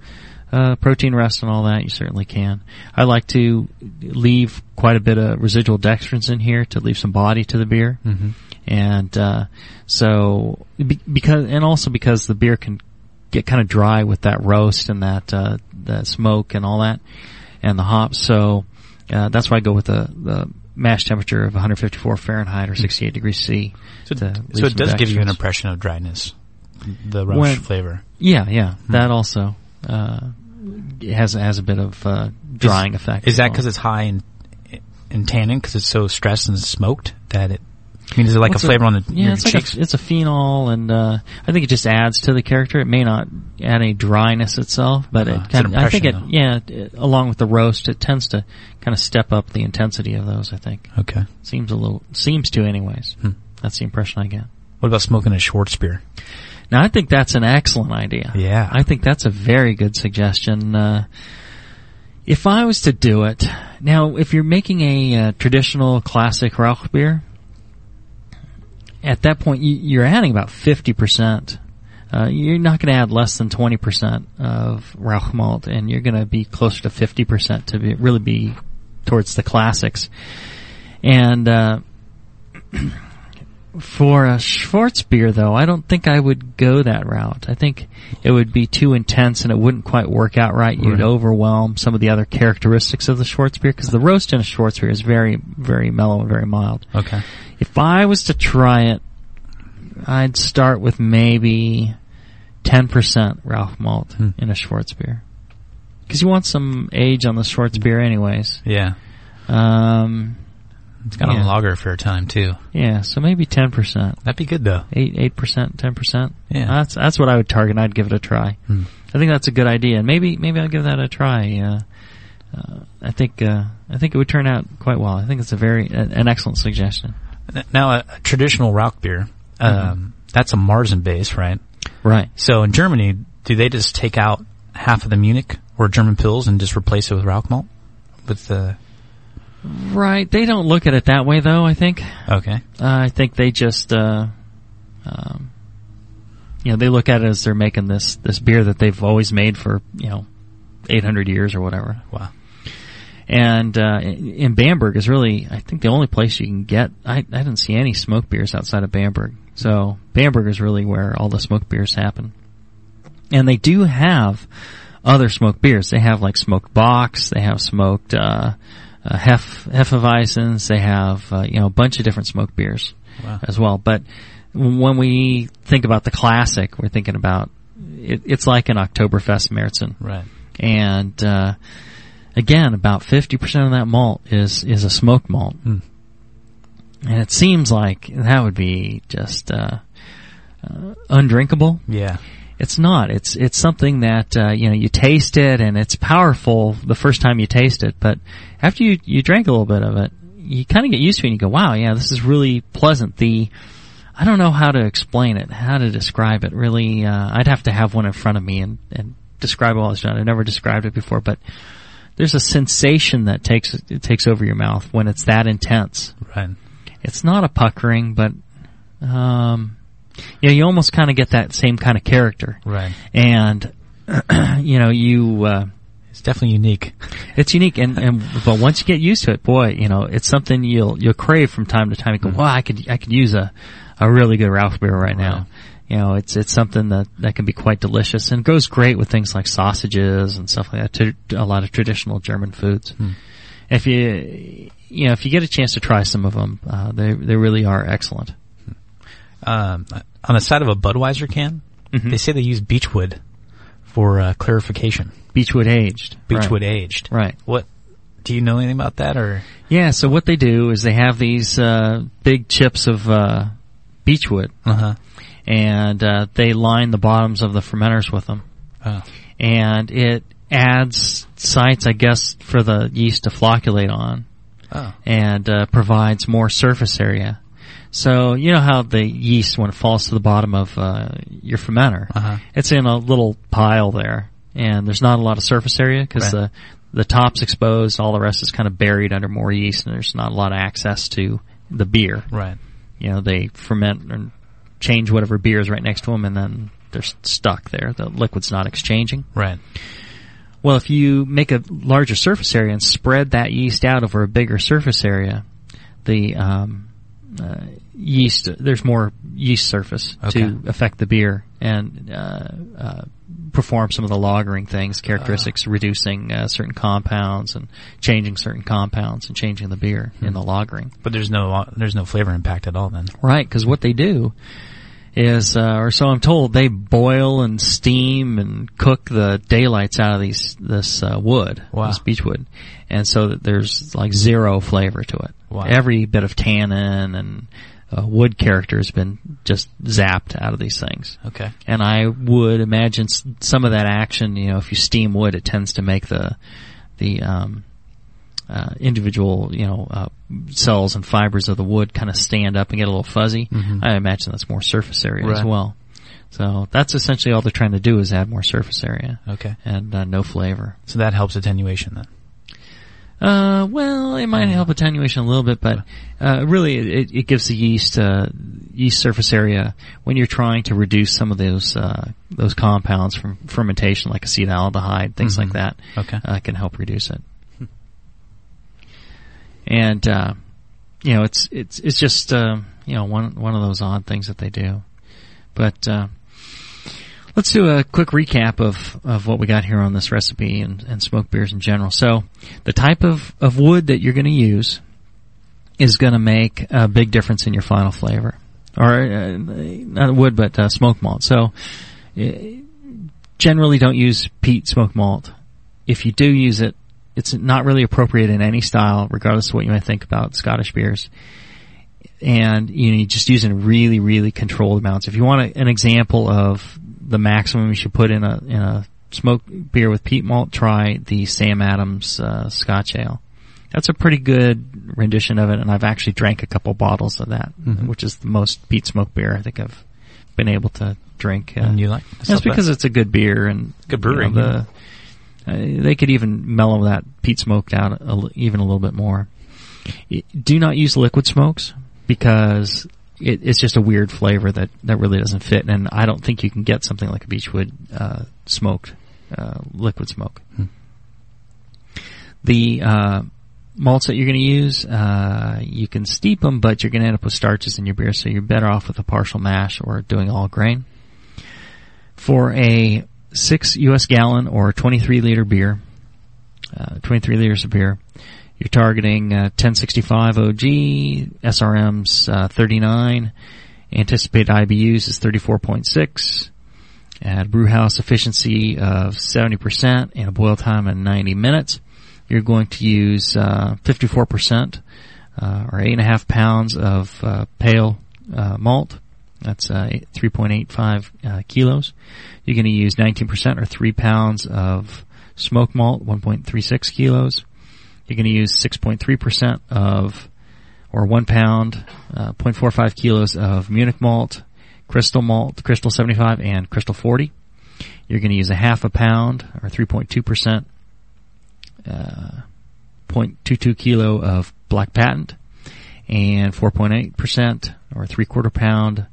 uh, protein rest and all that, you certainly can. I like to leave quite a bit of residual dextrins in here to leave some body to the beer, Mm-hmm. and uh, so be- because and also because the beer can get kind of dry with that roast and that uh, that smoke and all that, and the hops. So uh, that's why I go with the the mash temperature of 154 Fahrenheit or 68 degrees C. So, so it does give you an impression of dryness, the Rauch When- flavor. Yeah, yeah, that also uh, has has a bit of uh, drying effect. Is that well. because it's high in in tannin because it's so stressed and smoked that it? I mean, is it like What's a flavor on the yeah? It's like cheeks? a, it's a phenol, and uh, I think it just adds to the character. It may not add any dryness itself, but Uh, it kind I think it impression, yeah, it, along with the roast, it tends to kind of step up the intensity of those. I think okay. seems a little seems to, anyways. Hmm. That's the impression I get. What about smoking a Schwarzbier? Now I think that's an excellent idea. Yeah. I think that's a very good suggestion. Uh, if I was to do it, now if you're making a uh, traditional classic Rauch beer, at that point you, you're adding about 50%. Uh, you're not going to add less than 20% of Rauch malt, and you're going to be closer to 50% to be, really be towards the classics. And uh, for a Schwarzbier, though, I don't think I would go that route. I think it would be too intense and it wouldn't quite work out right. You'd Right. overwhelm some of the other characteristics of the Schwarzbier because the roast in a Schwarzbier is very, very mellow and very mild. Okay. If I was to try it, I'd start with maybe 10% Rauch malt Hmm. in a Schwarzbier. Because you want some age on the Schwarzbier anyways. Yeah. Um, It's got Yeah. on lager for a time too. yeah, so maybe 10%. That'd be good though. Eight eight percent, ten percent. Yeah. that's that's what I would target. I'd give it a try. Hmm. I think that's a good idea, and maybe maybe I'll give that a try. Uh, uh, I think uh, I think it would turn out quite well. I think it's a very an an excellent suggestion. Now, a, a traditional Rauch beer, um, that's a Marzen base, right? Right. So in Germany, do they just take out half of the Munich or German Pils and just replace it with Rauch malt? With the Right. They don't look at it that way, though. I think. okay, Uh, I think they just, uh, um, you know, they look at it as they're making this this beer that they've always made for you know, 800 years or whatever. wow, And uh, in Bamberg is really, I think, the only place you can get. I, I didn't see any smoke beers outside of Bamberg, so Bamberg is really where all the smoke beers happen. And they do have other smoked beers. They have like smoked bocks. They have smoked uh, uh, hef hefeweizens. They have uh, you know a bunch of different smoked beers Wow. as well. But when we think about the classic, we're thinking about it, it's like an Oktoberfest Märzen. Right. And, uh, again, about 50% of that malt is, is a smoked malt. Mm. And it seems like that would be just, uh, uh, undrinkable. Yeah. It's not. It's it's something that uh, you know you taste it and it's powerful the first time you taste it, but after you you drink a little bit of it, you kind of get used to it. and You go, wow, yeah, this is really pleasant. The I don't know how to explain it, how to describe it. Really, uh, I'd have to have one in front of me and and describe all this. I've never described it before, but there's a sensation that takes it takes over your mouth when it's that intense. Right. It's not a puckering, but um, yeah, you almost kind of get that same kind of character. Right. And you know, you uh, It's definitely unique. it's unique, and and but once you get used to it, boy, you know, it's something you'll you'll crave from time to time. You go, Mm-hmm. wow, I could I could use a a really good Rauch beer right now. You know, it's it's something that that can be quite delicious and goes great with things like sausages and stuff like that. To a lot of traditional German foods. Hmm. If you you know if you get a chance to try some of them, uh, they they really are excellent. Um, on the side of a Budweiser can, Mhm. they say they use beechwood for uh, clarification. Beechwood aged. Beechwood right. aged. Right. What? Do you know anything about that, or Yeah, so what they do is they have these uh, big chips of uh, beechwood, uh huh? and uh, they line the bottoms of the fermenters with them, Oh. and it adds sites, I guess, for the yeast to flocculate on, Oh. and uh, provides more surface area. So you know how the yeast, when it falls to the bottom of uh, your fermenter, Uh-huh. it's in a little pile there, and there's not a lot of surface area because Right. the the top's exposed, all the rest is kind of buried under more yeast, and there's not a lot of access to the beer. Right. You know, they ferment and change whatever beer is right next to them, and then they're stuck there. The liquid's not exchanging. Right. Well, if you make a larger surface area and spread that yeast out over a bigger surface area, the um, uh, yeast there's more yeast surface Okay. to affect the beer and uh, uh, perform some of the lagering things, characteristics, reducing uh, certain compounds and changing certain compounds and changing the beer in the lagering. But there's no there's no flavor impact at all then. Right, because what they do is, uh, or so I'm told, they boil and steam and cook the daylights out of these this uh, wood, Wow. this beech wood, and so that there's like zero flavor to it. Wow. Every bit of tannin and uh, wood character has been just zapped out of these things. Okay. And I would imagine s- some of that action, you know, if you steam wood, it tends to make the the um, uh, individual, you know, uh, cells and fibers of the wood kind of stand up and get a little fuzzy. Mhm. I imagine that's more surface area as well. So that's essentially all they're trying to do is add more surface area Okay. and uh, no flavor. So that helps attenuation then. Uh, well, it might help attenuation a little bit, but uh, really, it, it gives the yeast uh, yeast surface area when you're trying to reduce some of those uh, those compounds from fermentation, like acetaldehyde, things Mhm. like that. Okay. uh, can help reduce it. And uh, you know, it's it's it's just uh, you know one one of those odd things that they do. But uh, let's do a quick recap of, of what we got here on this recipe and, and smoked beers in general. So the type of, of wood that you're going to use is going to make a big difference in your final flavor. Or uh, not wood, but uh, smoked malt. So uh, generally don't use peat smoked malt. If you do use it, it's not really appropriate in any style, regardless of what you might think about Scottish beers and you know you just in really really controlled amounts. If you want a, an example of the maximum you should put in a in a smoked beer with peat malt, try the Sam Adams uh, Scotch Ale. That's a pretty good rendition of it, and I've actually drank a couple bottles of that, Mhm. which is the most peat smoked beer I think I've been able to drink. Uh, And you like? that's because it's a good beer and Good brewing, You know, the, uh, they could even mellow that peat smoked out a, even a little bit more. Do not use liquid smokes because it, it's just a weird flavor that, that really doesn't fit, and I don't think you can get something like a beechwood uh, smoked uh, liquid smoke. Hmm. The uh, malts that you're going to use, uh, you can steep them, but you're going to end up with starches in your beer, so you're better off with a partial mash or doing all grain. For a six U.S. gallon or 23 liter beer, uh, 23 liters of beer, you're targeting uh, 1065 OG, SRM's uh, 39, anticipated IBUs is 34.6, at brew house efficiency of 70% and a boil time of 90 minutes. You're going to use uh, 54% uh, or 8.5 pounds of uh, pale uh, malt. That's uh, 3.85 uh, kilos. You're going to use 19% or 3 pounds of smoke malt, 1.36 kilos. You're going to use 6.3% of, or 1 pound, uh, 0.45 kilos of Munich malt, crystal malt, crystal 75, and crystal 40. You're going to use a half a pound, or 3.2%, uh, 0.22 kilo of black patent, and 4.8%, or three quarter pound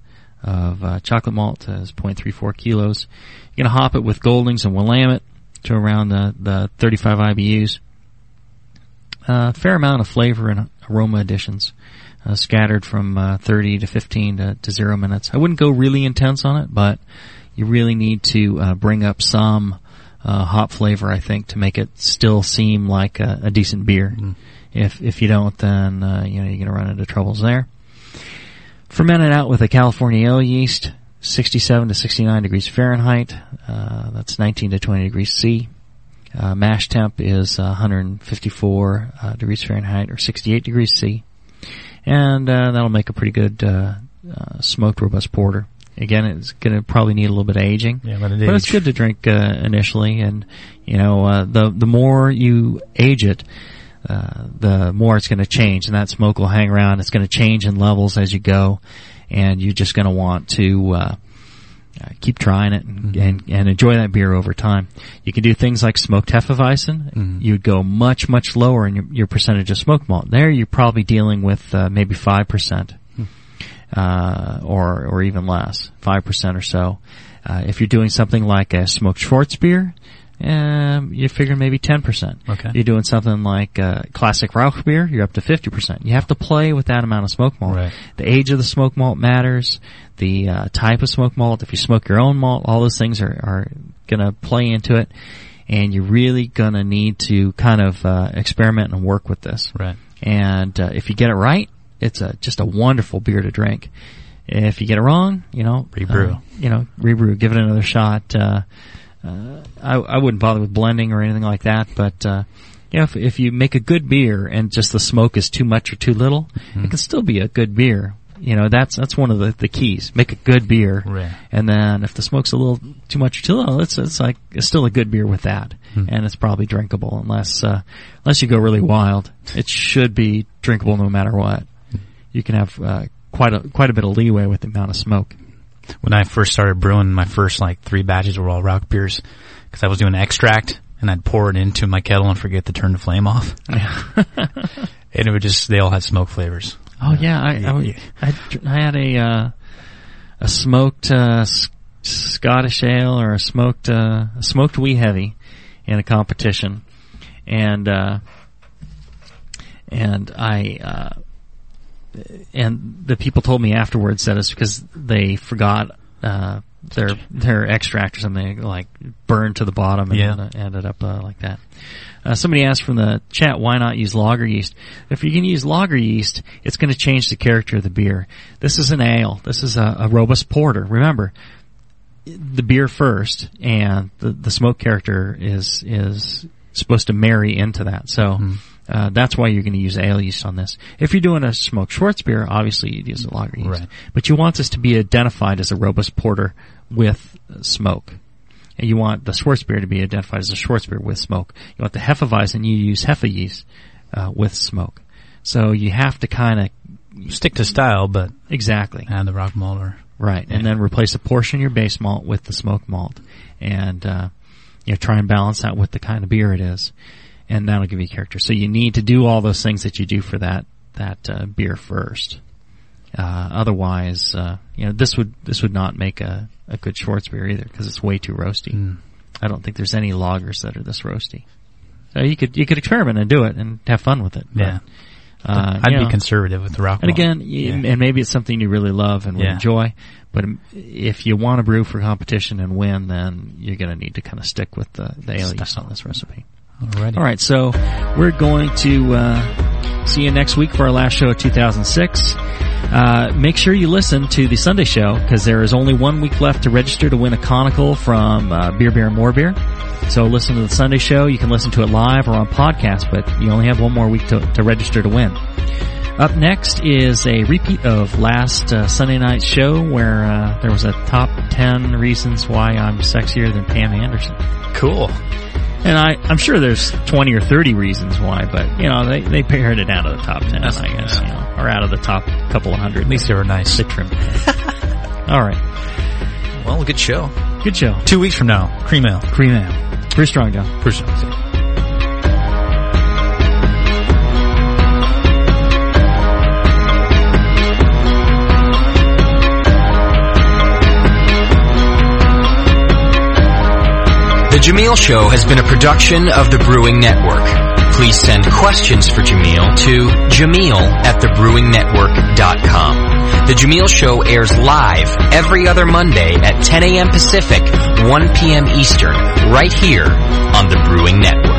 of uh, chocolate malt as 0.34 kilos. You're going to hop it with Goldings and Willamette to around the, the 35 IBUs. A uh, fair amount of flavor and aroma additions, uh, scattered from uh, 30 to 15 to, to, zero minutes. I wouldn't go really intense on it, but you really need to uh, bring up some uh, hop flavor, I think, to make it still seem like a, a decent beer. Mm. If if you don't, then uh, you know you're going to run into troubles there. Ferment it out with a California ale yeast, 67 to 69 degrees Fahrenheit. Uh, that's 19 to 20 degrees C. Uh, mash temp is 154 uh, degrees Fahrenheit or 68 degrees C, and uh, that'll make a pretty good uh, smoked robust porter. Again, it's going to probably need a little bit of aging, yeah, but, it but it's good to drink initially. And you know, the the more you age it, uh, the more it's going to change, and that smoke will hang around. It's going to change in levels as you go, and you're just going to want to uh, uh, keep trying it and, mm-hmm. and, and, enjoy that beer over time. You can do things like smoked Hefeweizen. Mm-hmm. You'd go much much lower in your, your, percentage of smoke malt. There, you're probably dealing with uh, maybe five percent, mm-hmm. uh, or or even less, five percent or so. if you're doing something like a smoked Schwarzbier, um, you figure maybe 10%. Okay. You're doing something like uh, classic Rauch beer, you're up to 50%. You have to play with that amount of smoke malt. Right. The age of the smoke malt matters, the uh, type of smoke malt, if you smoke your own malt, all those things are, are going to play into it. And you're really going to need to kind of uh, experiment and work with this. Right. And uh, if you get it right, it's a, just a wonderful beer to drink. If you get it wrong, you know, rebrew. Uh, you know, rebrew. Give it another shot. Uh, I, I wouldn't bother with blending or anything like that, but uh, yeah, if, if you make a good beer and just the smoke is too much or too little, mm-hmm. it can still be a good beer. You know, that's that's one of the, the keys. Make a good beer, right. and then if the smoke's a little too much or too little, it's it's like it's still a good beer with that, mm-hmm. and it's probably drinkable unless uh, unless you go really wild. It should be drinkable no matter what. You can have uh, quite a quite a bit of leeway with the amount of smoke when I first started brewing, my first like three batches were all Rauch beers because I was doing extract and I'd pour it into my kettle and forget to turn the flame off. and it would just, they all had smoke flavors. Oh yeah, I, I, I, I had a, uh, a smoked, uh, Scottish ale or a smoked, uh, a smoked wee heavy in a competition. And, uh, and I, uh, and the people told me afterwards that it's because they forgot uh, their their extract or something like burned to the bottom and yeah. ended up uh, like that. Uh, somebody asked from the chat, why not use lager yeast? If you can use lager yeast, it's going to change the character of the beer. This is an ale. This is a, a robust porter. Remember, the beer first, and the the smoke character is is supposed to marry into that. So. Mm. Uh, that's why you're going to use ale yeast on this. If you're doing a smoked Schwarzbier, obviously you'd use a lager yeast. Right. But you want this to be identified as a robust porter with smoke. And you want the Schwarzbier to be identified as a Schwarzbier with smoke. You want the Hefeweizen, you use Hefe yeast uh, with smoke. So you have to kind of stick to style, but exactly add the Rauch malt or right, yeah. and then replace a portion of your base malt with the smoke malt, and uh, you know try and balance that with the kind of beer it is and that'll give you character. So you need to do all those things that you do for that that uh, beer first. Uh, otherwise, uh, you know, this would this would not make a, a good Schwarzbier either because it's way too roasty. Mm. I don't think there's any lagers that are this roasty. So you could you could experiment and do it and have fun with it. Yeah. But, uh, I'd be know, conservative with the Rauch. And again, yeah. and maybe it's something you really love and yeah. enjoy. But if you want to brew for competition and win, then you're going to need to kind of stick with the, the ale yeast on this recipe. Alrighty. All right, so we're going to uh, See you next week for our last show of 2006. Uh, make sure you listen to the Sunday show because there is only one week left to register to win a conical from uh, Beer Beer and More Beer. So listen to the Sunday show. You can listen to it live or on podcast, but you only have one more week to, to register to win. Up next is a repeat of last uh, Sunday night's show where uh, there was a top 10 reasons why I'm sexier than Pam Anderson. Cool. And I, I'm sure there's 20 or 30 reasons why, but, you know, they, they pared it down to the top 10, That's- I guess, yeah. you know, or out of the top couple of hundred. At least they were nice. They trimmed. All right. Well, good show. Good show. Two weeks from now, cream ale. Cream ale. Pretty strong, Jon. Pretty strong. The Jamil Show has been a production of the Brewing Network. Please send questions for Jamil to jamil at thebrewingnetwork.com. The Jamil Show airs live every other Monday at 10 a.m. Pacific, 1 p.m. Eastern, right here on the Brewing Network.